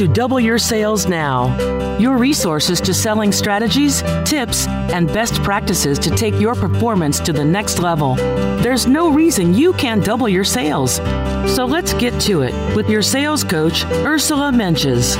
To Double Your Sales Now, your resources to selling strategies, tips, and best practices to take your performance to the next level. There's no reason you can't double your sales. So let's get to it with your sales coach, Ursula Mentjes.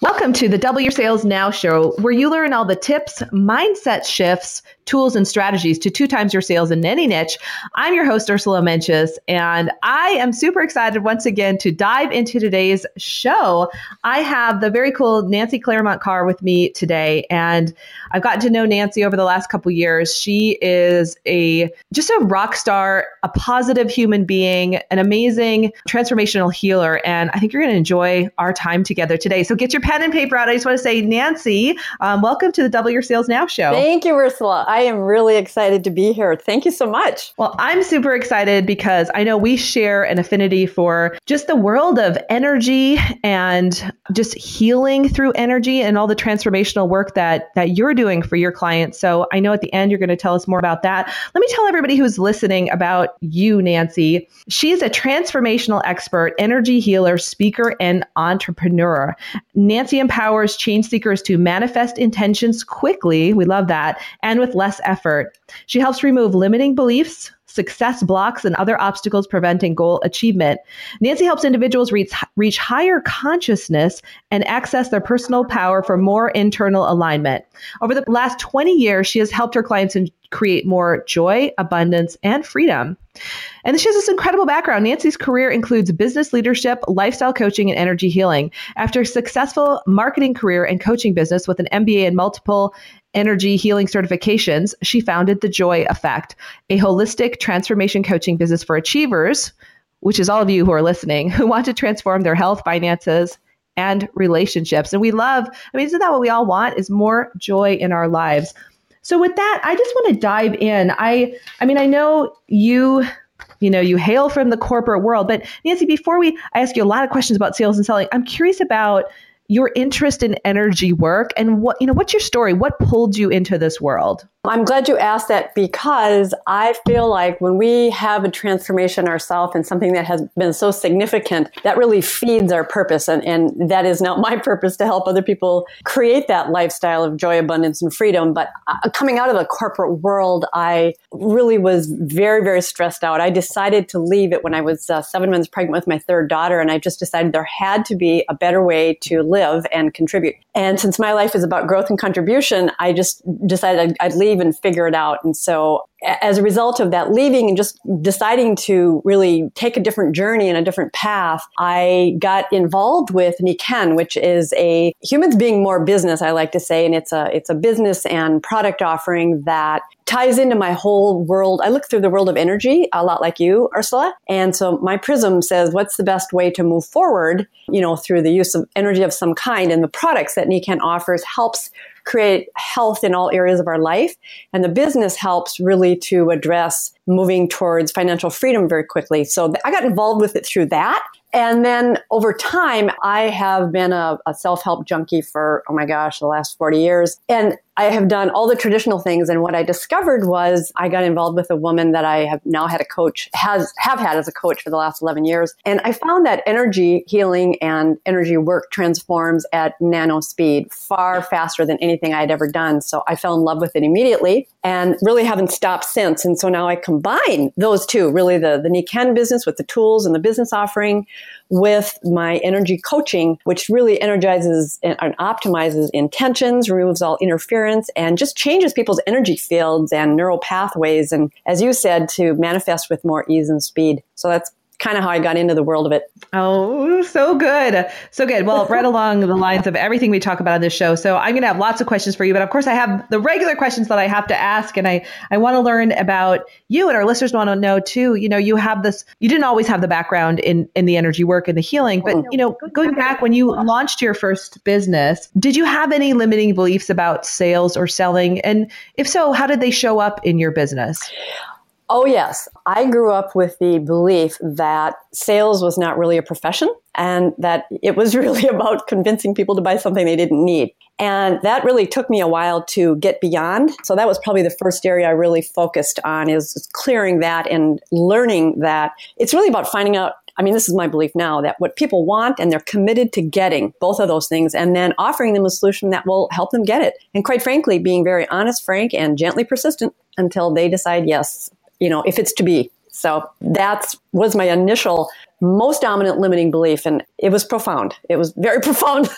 Welcome to the Double Your Sales Now show, where you learn all the tips, mindset shifts, tools and strategies to two times your sales in any niche. I'm your host, Ursula Mentjes, and I am super excited once again to dive into today's show. I have the very cool Nancy Clairmont Carr with me today, and I've gotten to know Nancy over the last couple years. She is a just a rock star, a positive human being, an amazing transformational healer, and I think you're going to enjoy our time together today. So get your pen and paper out. I just want to say, Nancy, um, welcome to the Double Your Sales Now show. Thank you, Ursula. Am really excited to be here. Thank you so much. Well, I'm super excited because I know we share an affinity for just the world of energy and just healing through energy and all the transformational work that that you're doing for your clients. So I know at the end you're going to tell us more about that. Let me tell everybody who's listening about you, Nancy. She's a transformational expert, energy healer, speaker, and entrepreneur. Nancy empowers change seekers to manifest intentions quickly. We love that. And with less effort. She helps remove limiting beliefs, success blocks, and other obstacles preventing goal achievement. Nancy helps individuals reach, reach higher consciousness and access their personal power for more internal alignment. Over the last 20 years, she has helped her clients in, create more joy, abundance, and freedom. And she has this incredible background. Nancy's career includes business leadership, lifestyle coaching, and energy healing. After a successful marketing career and coaching business with an MBA and multiple energy healing certifications, she founded The Joy Effect, a holistic transformation coaching business for achievers, which is all of you who are listening, who want to transform their health, finances, and relationships. And we love, I mean, isn't that what we all want? Is more joy in our lives. So with that, I just want to dive in. I I mean, I know you you know, you hail from the corporate world, but Nancy, before we I ask you a lot of questions about sales and selling, I'm curious about your interest in energy work and what you know what's your story what pulled you into this world I'm glad you asked that because I feel like when we have a transformation ourselves and something that has been so significant, that really feeds our purpose. And, and that is not my purpose to help other people create that lifestyle of joy, abundance, and freedom. But uh, coming out of the corporate world, I really was very, very stressed out. I decided to leave it when I was uh, seven months pregnant with my third daughter. And I just decided there had to be a better way to live and contribute. And since my life is about growth and contribution, I just decided I'd, I'd leave and figure it out. And so as a result of that leaving and just deciding to really take a different journey and a different path, I got involved with Nikken, which is a humans being more business, I like to say. And it's a, it's a business and product offering that ties into my whole world. I look through the world of energy a lot like you, Ursula. And so my prism says, what's the best way to move forward, you know, through the use of energy of some kind and the products that Nikken offers helps create health in all areas of our life. And the business helps really to address moving towards financial freedom very quickly. So I got involved with it through that. And then over time, I have been a, a self help junkie for, oh my gosh, the last 40 years. And I have done all the traditional things. And what I discovered was I got involved with a woman that I have now had a coach, has, have had as a coach for the last 11 years. And I found that energy healing and energy work transforms at nano speed far faster than anything I had ever done. So I fell in love with it immediately and really haven't stopped since. And so now I combine those two, really the, the Nikken business with the tools and the business offering with my energy coaching, which really energizes and optimizes intentions, removes all interference, and just changes people's energy fields and neural pathways. And as you said, to manifest with more ease and speed. So that's kind of how I got into the world of it. Oh, so good. So good. Well, right along the lines of everything we talk about on this show. So I'm going to have lots of questions for you, but of course I have the regular questions that I have to ask. And I, I want to learn about you and our listeners want to know too, you know, you have this, you didn't always have the background in, in the energy work and the healing, but oh, you know, going back when you launched your first business, did you have any limiting beliefs about sales or selling? And if so, how did they show up in your business? Oh, yes. I grew up with the belief that sales was not really a profession and that it was really about convincing people to buy something they didn't need. And that really took me a while to get beyond. So that was probably the first area I really focused on is clearing that and learning that it's really about finding out I mean, this is my belief now that what people want and they're committed to getting both of those things and then offering them a solution that will help them get it. And quite frankly, being very honest, frank, and gently persistent until they decide, yes, you know, if it's to be. So that was my initial most dominant limiting belief. And it was profound. It was very profound.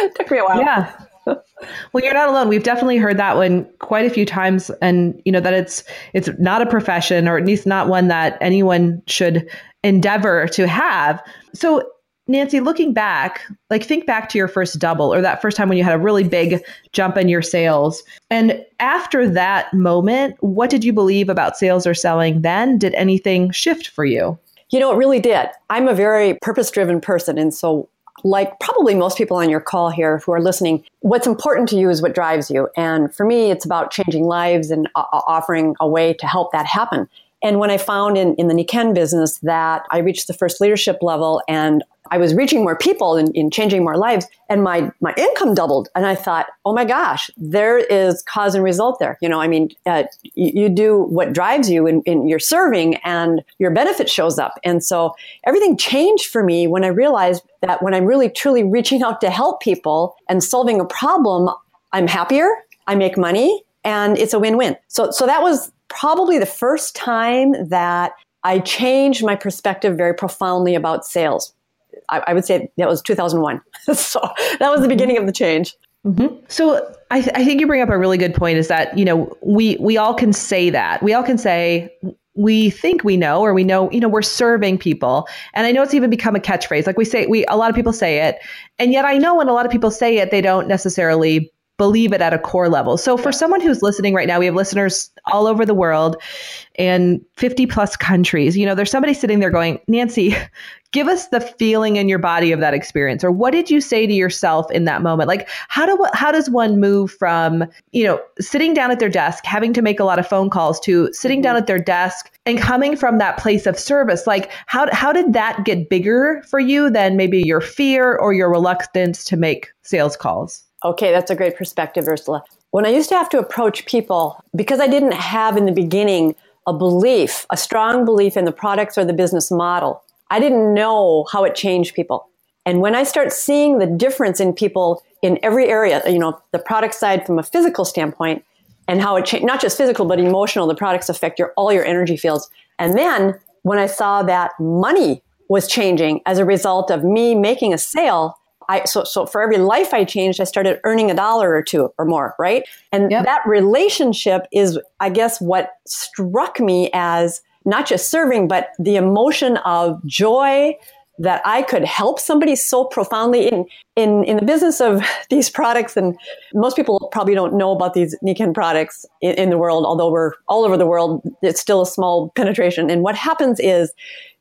it took me a while. Yeah. well, you're not alone. We've definitely heard that one quite a few times, and you know that it's it's not a profession, or at least not one that anyone should endeavor to have. So, Nancy, looking back, like think back to your first double or that first time when you had a really big jump in your sales. And after that moment, what did you believe about sales or selling then? Did anything shift for you? You know, it really did. I'm a very purpose driven person. And so, like probably most people on your call here who are listening, what's important to you is what drives you. And for me, it's about changing lives and uh, offering a way to help that happen. And when I found in, in the Nikken business that I reached the first leadership level and I was reaching more people and, and, changing more lives, and my my income doubled. And I thought, oh my gosh, there is cause and result there. You know, I mean, uh, you, you, do what drives you in, in your serving, and your benefit shows up. And so everything changed for me when I realized that when I'm really truly reaching out to help people and solving a problem, I'm happier, I make money, and it's a win-win. So so that was probably the first time that I changed my perspective very profoundly about sales. I, I would say that was 2001. so that was the beginning of the change. Mm-hmm. So I, th- I think you bring up a really good point is that, you know, we, we all can say that. We all can say, we think we know or we know you know we're serving people and i know it's even become a catchphrase like we say we a lot of people say it and yet i know when a lot of people say it they don't necessarily believe it at a core level. So for someone who's listening right now, we have listeners all over the world and 50 plus countries. You know, there's somebody sitting there going, Nancy, give us the feeling in your body of that experience. Or what did you say to yourself in that moment? Like how do how does one move from you know sitting down at their desk having to make a lot of phone calls to sitting mm-hmm. down at their desk and coming from that place of service? Like how how did that get bigger for you than maybe your fear or your reluctance to make sales calls Okay, that's a great perspective, Ursula. When I used to have to approach people, because I didn't have in the beginning a belief, a strong belief in the products or the business model, I didn't know how it changed people. And when I start seeing the difference in people in every area, you know, the product side from a physical standpoint, and how it changed, not just physical, but emotional, the products affect your, all your energy fields. And then when I saw that money was changing as a result of me making a sale, I, so, so for every life I changed, I started earning a dollar or two or more, right? And yep. that relationship is, I guess, what struck me as not just serving, but the emotion of joy that I could help somebody so profoundly in, in, in the business of these products. And most people probably don't know about these Nikken products in, in the world, although we're all over the world, it's still a small penetration. And what happens is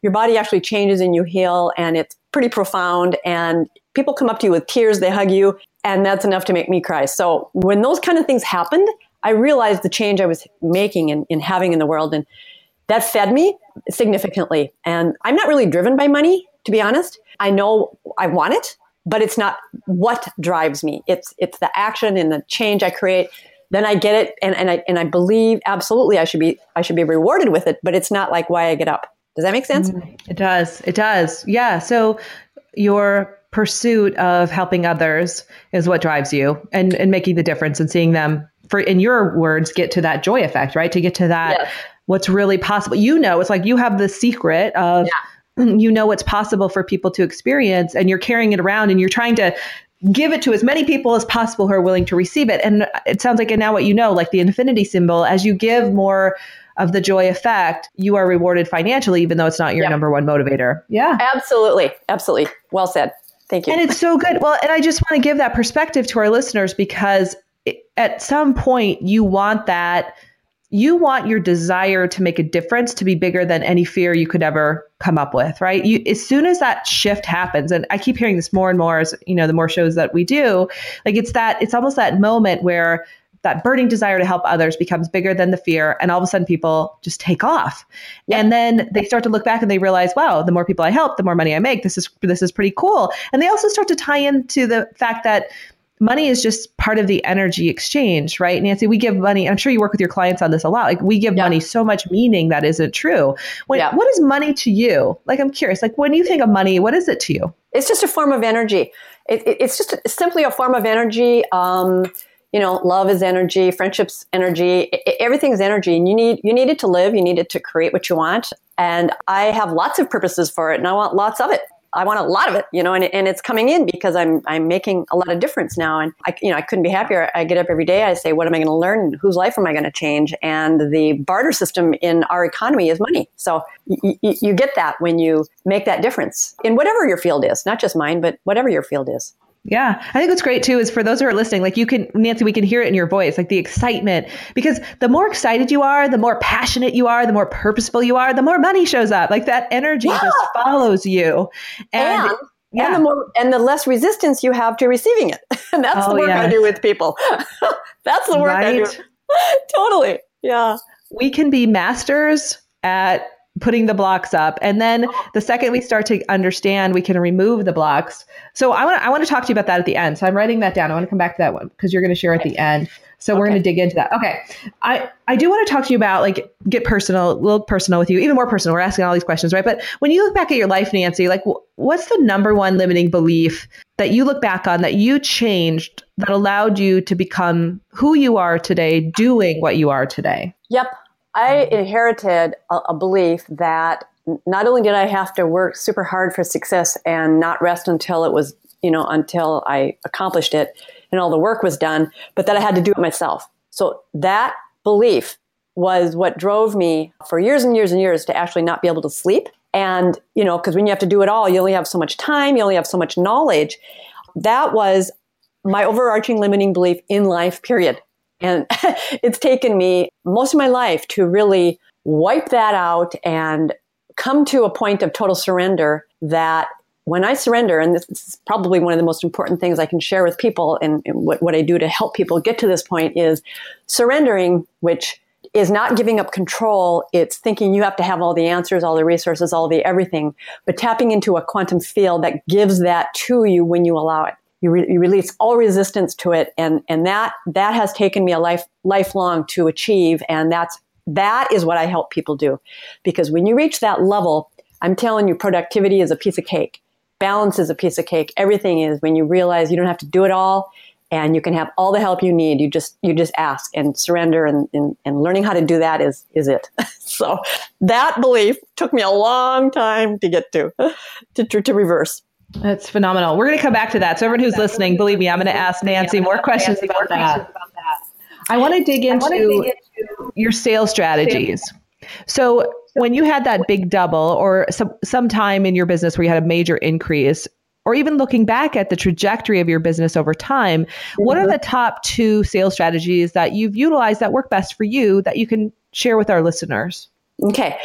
your body actually changes and you heal and it's pretty profound. And people come up to you with tears, they hug you, and that's enough to make me cry. So when those kind of things happened, I realized the change I was making and, having in the world. And that fed me significantly. And I'm not really driven by money, to be honest. I know I want it. but it's not what drives me. It's it's the action and the change I create. Then I get it, and, and I and I believe absolutely I should be I should be rewarded with it. But it's not like why I get up. Does that make sense? Mm, it does. It does. Yeah. So your pursuit of helping others is what drives you, and and making the difference and seeing them for in your words get to that joy effect, right? To get to that. Yes. What's really possible. You know, it's like you have the secret of yeah you know what's possible for people to experience and you're carrying it around and you're trying to give it to as many people as possible who are willing to receive it and it sounds like and now what you know like the infinity symbol as you give more of the joy effect you are rewarded financially even though it's not your number one motivator yeah absolutely absolutely well said thank you and it's so good well and i just want to give that perspective to our listeners because at some point you want that you want your desire to make a difference to be bigger than any fear you could ever come up with, right? You, as soon as that shift happens, and I keep hearing this more and more as you know, the more shows that we do, like it's that it's almost that moment where that burning desire to help others becomes bigger than the fear and all of a sudden people just take off and then they start to look back and they realize wow the more people i help the more money i make this is this is pretty cool and they also start to tie into the fact that money is just part of the energy exchange, right? Nancy, we give money. I'm sure you work with your clients on this a lot. Like we give yeah. money so much meaning that isn't true. When, yeah. What is money to you? Like, I'm curious, like when you think of money, what is it to you? It's just a form of energy. It, it, it's just simply a form of energy. Um, you know, love is energy, friendship's energy, it, everything's energy, and you need you need it to live. You need it to create what you want. And I have lots of purposes for it, and I want lots of it. I want a lot of it, you know, and, and it's coming in because I'm I'm making a lot of difference now, and I you know I couldn't be happier. I get up every day. I say, what am I going to learn? Whose life am I going to change? And the barter system in our economy is money. So y- y- you get that when you make that difference in whatever your field is, not just mine, but whatever your field is. Yeah. I think what's great too is for those who are listening, like you can, Nancy, we can hear it in your voice, like the excitement, because the more excited you are, the more passionate you are, the more purposeful you are, the more money shows up. Like that energy yeah. just follows you. And, and yeah. And the more and the less resistance you have to receiving it. and that's oh, the work yes. I do with people. that's the work right? I do. totally. Yeah. We can be masters at putting the blocks up. And then the second we start to understand we can remove the blocks. So i want to i want to talk to you about that at the end. So i'm writing that down. I want to come back to that one because you're going to share at the end. So okay. we're going to dig into that. Okay. I i do want to talk to you about like get personal a little personal with you even more personal. We're asking all these questions right? But when you look back at your life nancy like what's the number one limiting belief that you look back on that you changed that allowed you to become who you are today doing what you are today? Yep I mm-hmm. inherited a, a belief that not only did I have to work super hard for success and not rest until it was, you know, until I accomplished it and all the work was done, but that I had to do it myself. So that belief was what drove me for years and years and years to actually not be able to sleep. And, you know, because when you have to do it all, you only have so much time, you only have so much knowledge. That was my overarching limiting belief in life, period. And it's taken me most of my life to really wipe that out and come to a point of total surrender that when I surrender, and this is probably one of the most important things I can share with people and, and what, what I do to help people get to this point is surrendering, which is not giving up control. It's thinking you have to have all the answers, all the resources, all the everything, but tapping into a quantum field that gives that to you when you allow it you, re- you release all resistance to it and and that that has taken me a life lifelong to achieve and that's that is what I help people do. Because when you reach that level I'm telling you productivity is a piece of cake. Balance is a piece of cake. Everything is when you realize you don't have to do it all and you can have all the help you need. You just you just ask and surrender and and, and learning how to do that is is it. So that belief took me a long time to get to to, to, to reverse that's phenomenal. We're going to come back to that. So everyone who's listening, believe me, I'm going to ask Nancy more questions about that. I want to dig into your sales strategies. So when you had that big double or some some time in your business where you had a major increase, or even looking back at the trajectory of your business over time, what are mm-hmm. the top two sales strategies that you've utilized that work best for you that you can share with our listeners? Okay.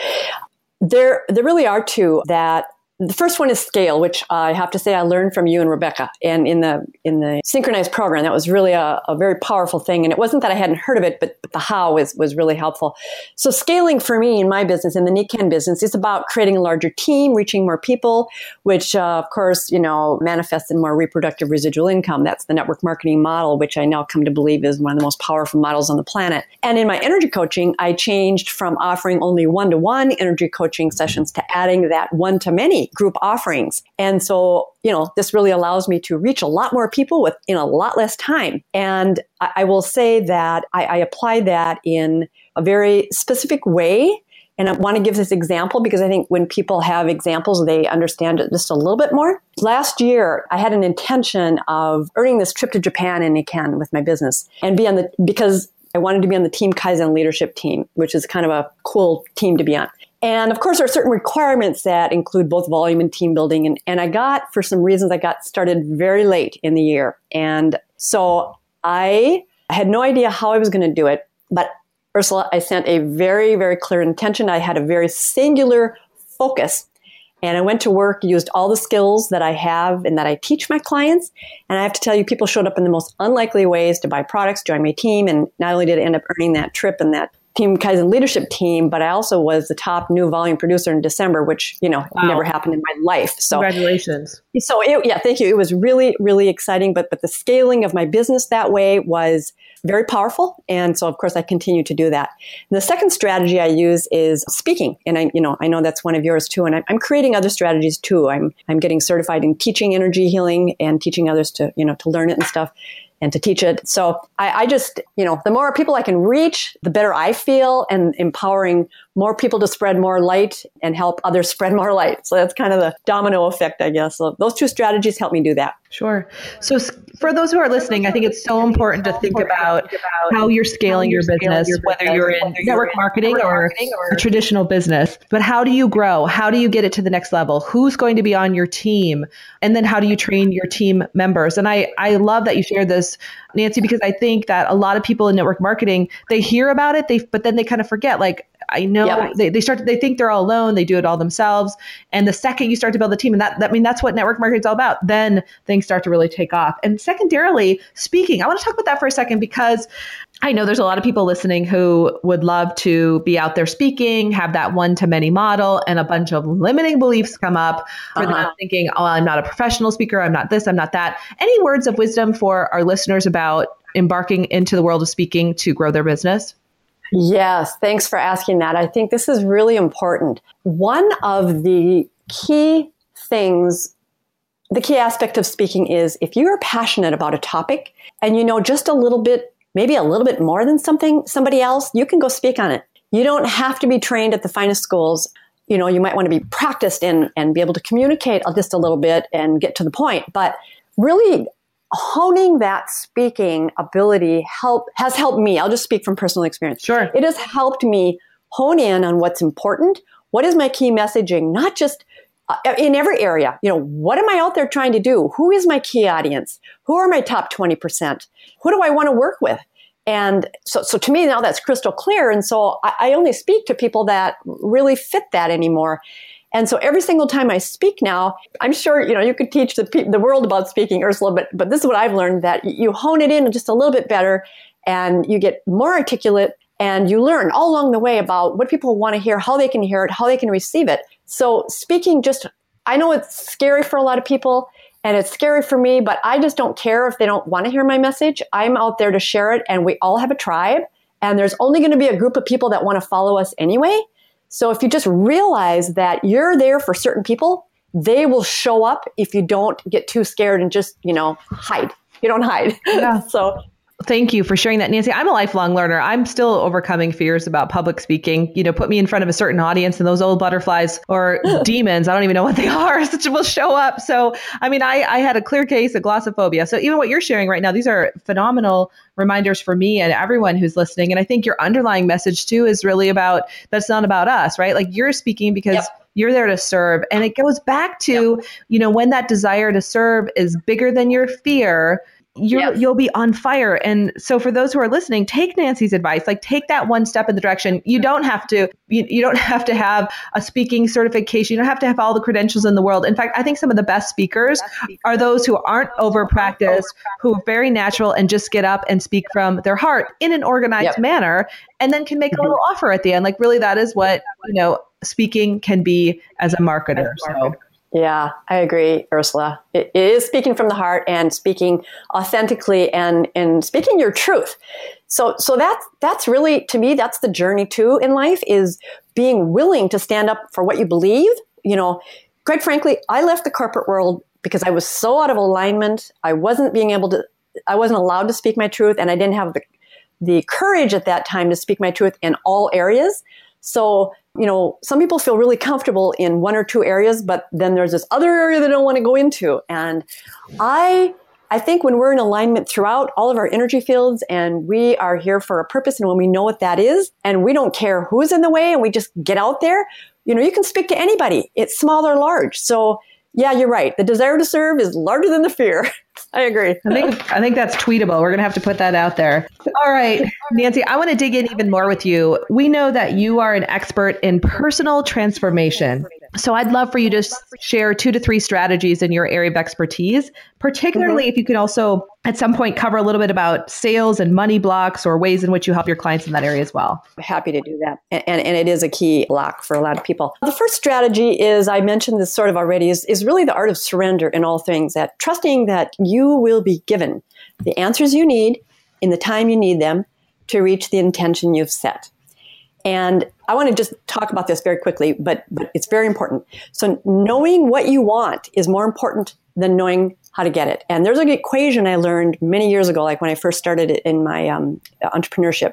There there really are two that the first one is scale, which I have to say I learned from you and Rebecca, and in the in the synchronized program, that was really a, a very powerful thing. And it wasn't that I hadn't heard of it, but, but, the how was was really helpful. So scaling for me in my business, in the Nikken business, is about creating a larger team, reaching more people, which uh, of course you know manifests in more reproductive residual income. That's the network marketing model, which I now come to believe is one of the most powerful models on the planet. And in my energy coaching, I changed from offering only one to one energy coaching sessions to adding that one to many group offerings. And so, you know, this really allows me to reach a lot more people with in a lot less time. And I, I will say that I, I apply that in a very specific way and I want to give this example because I think when people have examples, they understand it just a little bit more. Last year, I had an intention of earning this trip to Japan in Nikken with my business and be on the, because I wanted to be on the Team Kaizen leadership team, which is kind of a cool team to be on. And of course, there are certain requirements that include both volume and team building. And, and I got, for some reasons, I got started very late in the year. And so I had no idea how I was going to do it. But Ursula, I sent a very, very clear intention. I had a very singular focus. And I went to work, used all the skills that I have and that I teach my clients. And I have to tell you, people showed up in the most unlikely ways to buy products, join my team. And not only did I end up earning that trip and that Team Kaizen leadership team, but I also was the top new volume producer in December, which, you know, wow. never happened in my life. So congratulations. So it, yeah, thank you. It was really, really exciting. But, but the scaling of my business that way was very powerful. And so of course I continue to do that. And the second strategy I use is speaking. And I, you know, I know that's one of yours too. And I'm, I'm creating other strategies too. I'm, I'm getting certified in teaching energy healing and teaching others to, you know, to learn it and stuff and to teach it. So I, I, just, you know, the more people I can reach, the better I feel and empowering more people to spread more light and help others spread more light. So that's kind of the domino effect, I guess. So those two strategies help me do that. Sure. So for those who are listening, I think it's so important to think about how you're scaling your business, whether you're in network marketing or a traditional business. But how do you grow? How do you get it to the next level? Who's going to be on your team? And then how do you train your team members? And I, I love that you shared this, Nancy, because I think that a lot of people in network marketing, they hear about it, they but then they kind of forget like I know they, they start they think they're all alone, they do it all themselves. And the second you start to build a team, and that, that I mean that's what network marketing is all about, then things start to really take off. And secondarily, speaking, I want to talk about that for a second because I know there's a lot of people listening who would love to be out there speaking, have that one to many model, and a bunch of limiting beliefs come up for uh-huh. them thinking, oh, I'm not a professional speaker, I'm not this, I'm not that. Any words of wisdom for our listeners about embarking into the world of speaking to grow their business? Yes, thanks for asking that. I think this is really important. One of the key things, the key aspect of speaking is if you are passionate about a topic and you know just a little bit, maybe a little bit more than something somebody else, you can go speak on it. You don't have to be trained at the finest schools. You know, you might want to be practiced in and be able to communicate just a little bit and get to the point. But really honing that speaking ability help has helped me. I'll just speak from personal experience. Sure. It has helped me hone in on what's important. What is my key messaging? Not just uh, in every area. You know, what am I out there trying to do? Who is my key audience? Who are my top 20%? Who do I want to work with? And so, so to me now that's crystal clear. And so I, I only speak to people that really fit that anymore. And so every single time I speak now, I'm sure, you know, you could teach the, the world about speaking, Ursula, but, but this is what I've learned that you hone it in just a little bit better and you get more articulate and you learn all along the way about what people want to hear, how they can hear it, how they can receive it. So speaking just, I know it's scary for a lot of people and it's scary for me, but I just don't care if they don't want to hear my message. I'm out there to share it and we all have a tribe and there's only going to be a group of people that want to follow us anyway. So if you just realize that you're there for certain people, they will show up if you don't get too scared and just, you know, hide. You don't hide. Yeah. so Thank you for sharing that, Nancy. I'm a lifelong learner. I'm still overcoming fears about public speaking. You know, put me in front of a certain audience and those old butterflies or demons, I don't even know what they are, will show up. So, I mean, I, I had a clear case of glossophobia. So, even what you're sharing right now, these are phenomenal reminders for me and everyone who's listening. And I think your underlying message too is really about that's not about us, right? Like you're speaking because. Yep you're there to serve and it goes back to yep. you know when that desire to serve is bigger than your fear you Yes. you'll be on fire. And so for those who are listening, take Nancy's advice. Like take that one step in the direction. You don't have to you, you don't have to have a speaking certification. You don't have to have all the credentials in the world. In fact, I think some of the best speakers are those who aren't over practiced, who are very natural and just get up and speak from their heart in an organized Yep. manner and then can make a little offer at the end. Like really that is what, you know, speaking can be as a marketer. So Yeah, I agree, Ursula. It, is speaking from the heart and speaking authentically and and speaking your truth. So so that's that's really to me that's the journey too in life is being willing to stand up for what you believe. You know, quite frankly, I left the corporate world because I was so out of alignment. I wasn't being able to I wasn't allowed to speak my truth and I didn't have the the courage at that time to speak my truth in all areas. So, you know, some people feel really comfortable in one or two areas, but then there's this other area they don't want to go into. And I I think when we're in alignment throughout all of our energy fields and we are here for a purpose and when we know what that is and we don't care who's in the way and we just get out there, you know, you can speak to anybody. It's small or large. So, yeah, you're right. The desire to serve is larger than the fear. I agree. I think I think that's tweetable. We're gonna have to put that out there. All right, Nancy, I want to dig in even more with you. We know that you are an expert in personal transformation. So I'd love for you to share two to three strategies in your area of expertise, particularly mm-hmm. if you can also at some point cover a little bit about sales and money blocks or ways in which you help your clients in that area as well. happy to do that. And, and, and it is a key block for a lot of people. The first strategy is, I mentioned this sort of already, is, is really the art of surrender in all things, that trusting that you will be given the answers you need in the time you need them to reach the intention you've set. And I want to just talk about this very quickly, but, but it's very important. So knowing what you want is more important than knowing how to get it. And there's an equation I learned many years ago, like when I first started in my um, entrepreneurship.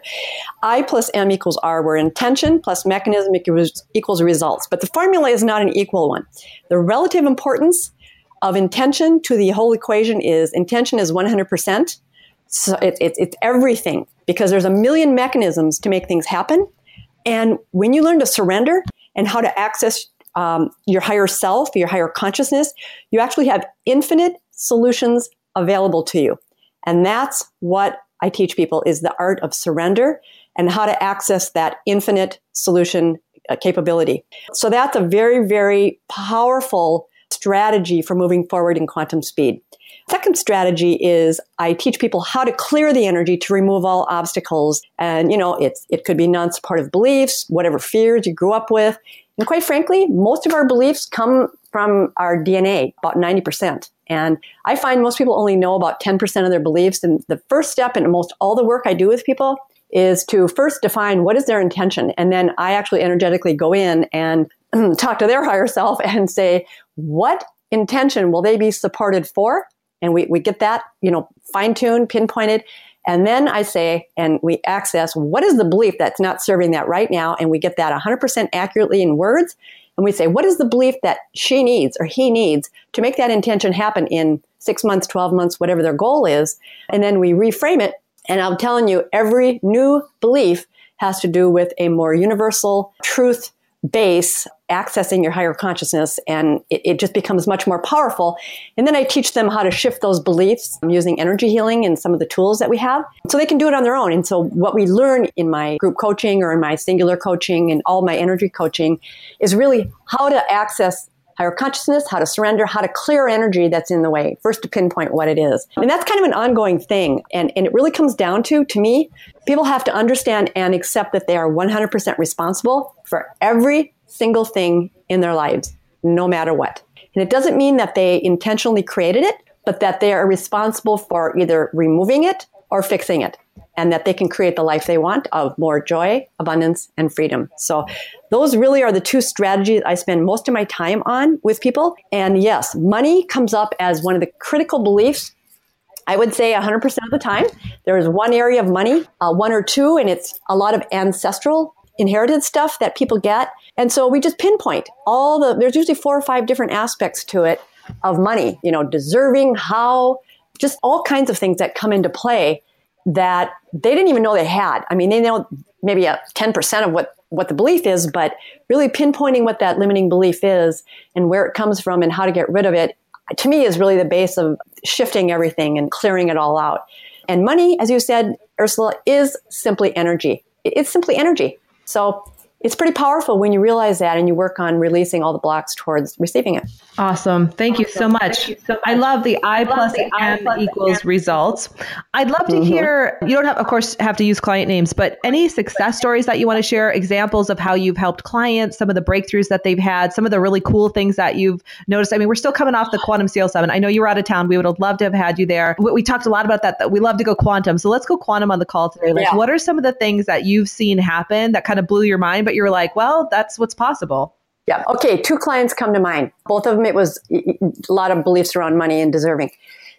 I plus M equals R, where intention plus mechanism equals, equals results. But the formula is not an equal one. The relative importance of intention to the whole equation is intention is 100%. So it, it, it's everything because there's a million mechanisms to make things happen. And when you learn to surrender and how to access um, your higher self, your higher consciousness, you actually have infinite solutions available to you. And that's what I teach people is the art of surrender and how to access that infinite solution uh, capability. So that's a very, very powerful strategy for moving forward in quantum speed. Second strategy is I teach people how to clear the energy to remove all obstacles. And, you know, it's, it could be non-supportive beliefs, whatever fears you grew up with. And quite frankly, most of our beliefs come from our DNA, about 90%. And I find most people only know about 10% of their beliefs. And the first step in most all the work I do with people is to first define what is their intention. And then I actually energetically go in and talk to their higher self and say, what intention will they be supported for? And we, we get that, you know, fine tuned, pinpointed. And then I say, and we access what is the belief that's not serving that right now? And we get that 100% accurately in words. And we say, what is the belief that she needs or he needs to make that intention happen in six months, 12 months, whatever their goal is? And then we reframe it. And I'm telling you, every new belief has to do with a more universal truth base accessing your higher consciousness and it, it, just becomes much more powerful. And then i teach them how to shift those beliefs using energy healing and some of the tools that we have. So they can do it on their own. And so what we learn in my group coaching or in my singular coaching and all my energy coaching is really how to access higher consciousness, how to surrender, how to clear energy that's in the way, first to pinpoint what it is. And that's kind of an ongoing thing. And, and it really comes down to, to me, people have to understand and accept that they are 100% responsible for every single thing in their lives, no matter what. And it doesn't mean that they intentionally created it, but that they are responsible for either removing it or fixing it and that they can create the life they want of more joy, abundance, and freedom. So, those really are the two strategies I spend most of my time on with people. And yes, money comes up as one of the critical beliefs. I would say 100% of the time. There is one area of money, uh, one or two, and it's a lot of ancestral inherited stuff that people get. And so we just pinpoint all the, there's usually four or five different aspects to it of money, you know, deserving, how, just all kinds of things that come into play that they didn't even know they had. I mean, they know maybe a 10% of what, what the belief is, but really pinpointing what that limiting belief is and where it comes from and how to get rid of it. to me is really the base of shifting everything and clearing it all out. And money, as you said, Ursula, is simply energy. It's simply energy. So it's pretty powerful when you realize that and you work on releasing all the blocks towards receiving it. Awesome. Thank you so much. You so much. I love the I, plus the M plus equals M. results. I'd love to mm-hmm. hear, you don't have, of course, have to use client names, but any success stories that you want to share, examples of how you've helped clients, some of the breakthroughs that they've had, some of the really cool things that you've noticed. I mean, we're still coming off the Quantum Sales Summit. I know you were out of town. We would have loved to have had you there. We, we talked a lot about that, that we love to go quantum. So let's go quantum on the call today. Like, yeah. what are some of the things that you've seen happen that kind of blew your mind, but but you're like, well, that's what's possible. Yeah. Okay. Two clients come to mind. Both of them, it was a lot of beliefs around money and deserving.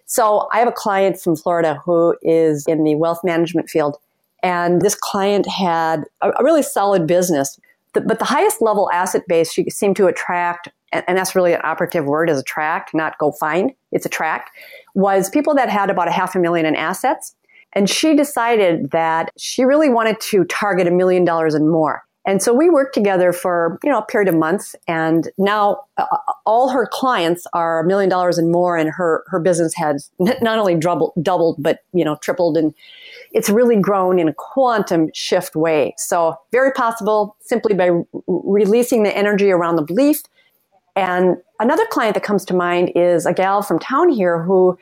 So I have a client from Florida who is in the wealth management field. And this client had a, a really solid business. But the highest level asset base she seemed to attract, and that's really an operative word is attract, not go find, it's attract, was people that had about a half a million in assets. And she decided that she really wanted to target a million dollars and more. And so we worked together for, you know, a period of months. And now uh, all her clients are a million dollars and more. And her, her business has not only doubled, doubled, but, you know, tripled. And it's really grown in a quantum shift way. So very possible simply by re- releasing the energy around the belief. And another client that comes to mind is a gal from town here who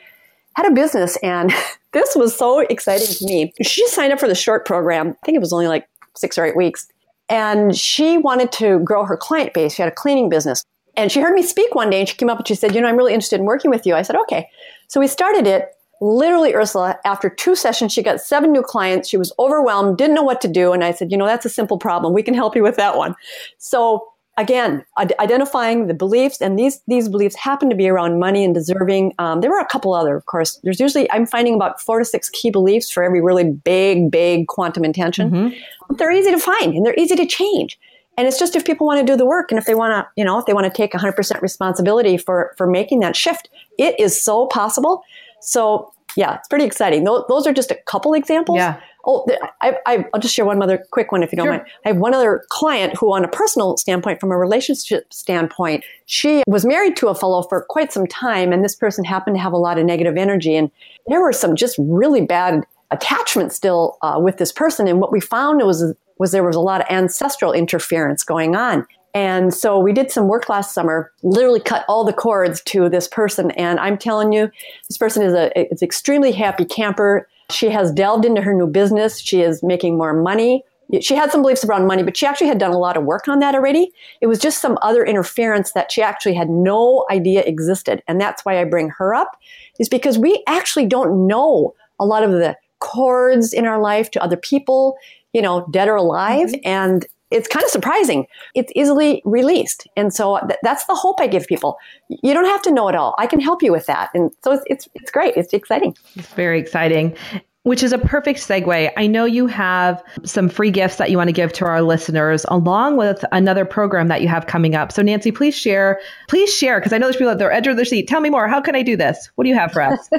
had a business and this was so exciting to me. She signed up for the short program. I think it was only like six or eight weeks. And she wanted to grow her client base. She had a cleaning business. And she heard me speak one day and she came up and she said, You know, I'm really interested in working with you. I said, Okay. So we started it. Literally, Ursula, after two sessions, she got seven new clients. She was overwhelmed, didn't know what to do. And I said, You know, that's a simple problem. We can help you with that one. So again, identifying the beliefs, and these these beliefs happen to be around money and deserving. Um, there were a couple other, of course. There's usually I'm finding about four to six key beliefs for every really big, big quantum intention. Mm-hmm. They're easy to find and they're easy to change. And it's just if people want to do the work and if they want to, you know, if they want to take 100% responsibility for for making that shift, it is so possible. So yeah, it's pretty exciting. Those, those are just a couple examples. Yeah. Oh, I, I, will just share one other quick one if you don't sure. mind. I have one other client who, on a personal standpoint, from a relationship standpoint, she was married to a fellow for quite some time, and this person happened to have a lot of negative energy, and there were some just really bad attachments still uh, with this person. And what we found was was there was a lot of ancestral interference going on. And so we did some work last summer, literally cut all the cords to this person. And I'm telling you, this person is a, is extremely happy camper. She has delved into her new business. She is making more money. She had some beliefs around money, but she actually had done a lot of work on that already. It was just some other interference that she actually had no idea existed. And that's why I bring her up is because we actually don't know a lot of the cords in our life to other people, you know, dead or alive. Mm-hmm. And it's kind of surprising. It's easily released. And so th- that's the hope I give people. You don't have to know it all. I can help you with that. And so it's, it's, it's great. It's exciting. It's very exciting. Which is a perfect segue. I know you have some free gifts that you want to give to our listeners, along with another program that you have coming up. So, Nancy, please share. Please share, because I know there's people at their edge of their seat. Tell me more. How can I do this? What do you have for us?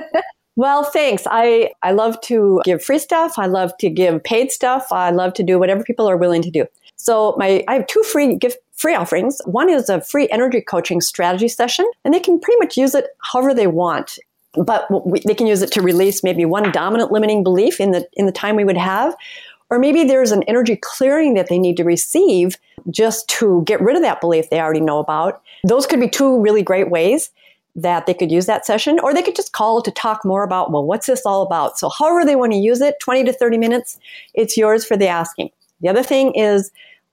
Well, thanks. I, I love to give free stuff. I love to give paid stuff. I love to do whatever people are willing to do. So my I have two free gift free offerings. One is a free energy coaching strategy session, and they can pretty much use it however they want. But we, they can use it to release maybe one dominant limiting belief in the in the time we would have, or maybe there's an energy clearing that they need to receive just to get rid of that belief they already know about. Those could be two really great ways that they could use that session, or they could just call to talk more about, well, what's this all about? So, however they want to use it, 20 to 30 minutes, it's yours for the asking. The other thing is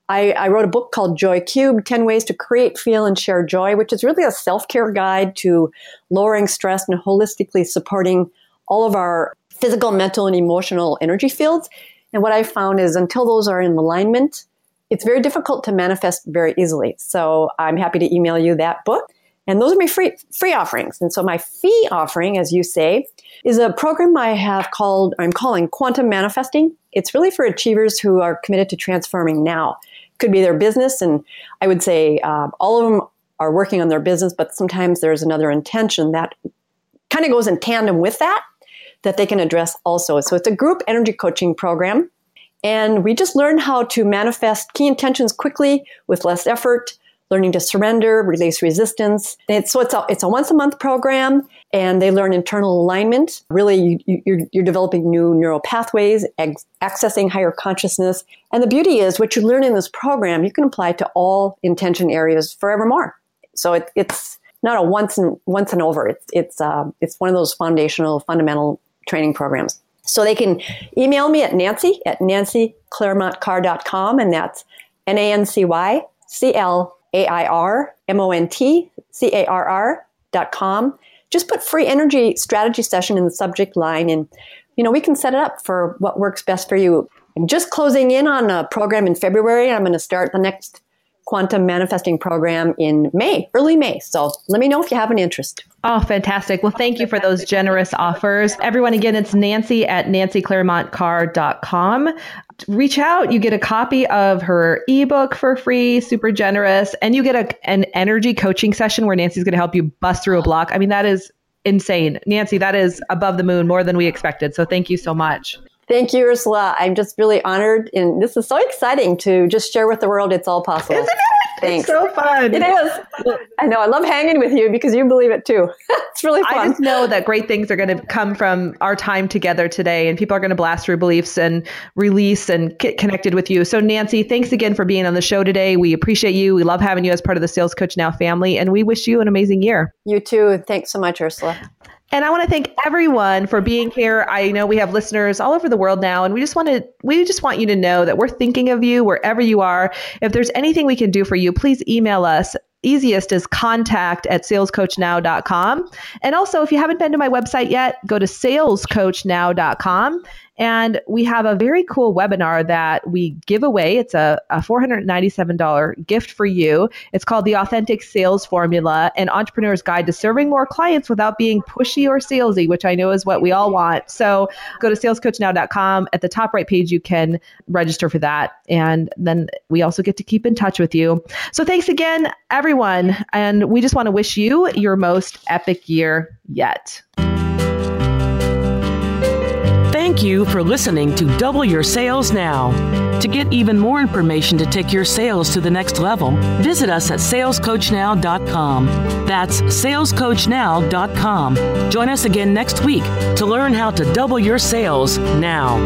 I, I, wrote a book called Joy Cube 10 Ways to Create, Feel, and Share Joy, which is really a self care guide to lowering stress and holistically supporting all of our physical, mental, and emotional energy fields. And what I found is until those are in alignment, it's very difficult to manifest very easily. So I'm happy to email you that book. And those are my free, free offerings. And so my fee offering, as you say, is a program I have called, I'm calling Quantum Manifesting. It's really for achievers who are committed to transforming now could be their business. And I would say uh, all of them are working on their business, but sometimes there's another intention that kind of goes in tandem with that that they can address also. So it's a group energy coaching program. And we just learn how to manifest key intentions quickly with less effort, learning to surrender, release resistance. It's, so it's a, it's a once a month program and they learn internal alignment. Really, you, you're, you're developing new neural pathways, ex- accessing higher consciousness. And the beauty is what you learn in this program, you can apply to all intention areas forevermore. So it, it's not a once and once and over. It's, it's, uh, it's one of those foundational, fundamental training programs. So they can email me at nancy at nancyclairmontcarr.com and that's N-A-N-C-Y C-L-A-I-R-M-O-N-T-C-A-R-R dot com. Just put free energy strategy session in the subject line and, you know, we can set it up for what works best for you. I'm just closing in on a program in February. I'm going to start the next quantum manifesting program in May, early May. So let me know if you have an interest. Oh, fantastic. Well, thank you for those generous offers. Everyone, again, it's Nancy at nancyclairmontcarr.com. Reach out. You get a copy of her ebook for free, super generous, and you get a, an energy coaching session where Nancy's going to help you bust through a block. I mean, that is insane. Nancy, that is above the moon, more than we expected. So thank you so much. Thank you, Ursula. I'm just really honored, and this is so exciting to just share with the world it's all possible. Isn't it? Thanks. It's so fun. It is. I know. I love hanging with you because you believe it too. it's really fun. I just know that great things are going to come from our time together today, and people are going to blast through beliefs and release and get connected with you. So, Nancy, thanks again for being on the show today. We appreciate you. We love having you as part of the Sales Coach Now family, and we wish you an amazing year. You too. Thanks so much, Ursula. And I want to thank everyone for being here. I know we have listeners all over the world now, and we just want to we just want you to know that we're thinking of you wherever you are. If there's anything we can do for you, please email us easiest is contact at salescoachnow.com. And also, if you haven't been to my website yet, go to salescoachnow.com and we have a very cool webinar that we give away. It's a, a $497 gift for you. It's called The Authentic Sales Formula An Entrepreneur's Guide to Serving More Clients Without Being Pushy or Salesy, which I know is what we all want. So go to salescoachnow.com. At the top right page, you can register for that. And then we also get to keep in touch with you. So thanks again, everyone. And we just want to wish you your most epic year yet. Thank you for listening to Double Your Sales Now. To get even more information to take your sales to the next level, visit us at salescoachnow.com. That's salescoachnow.com. Join us again next week to learn how to double your sales now.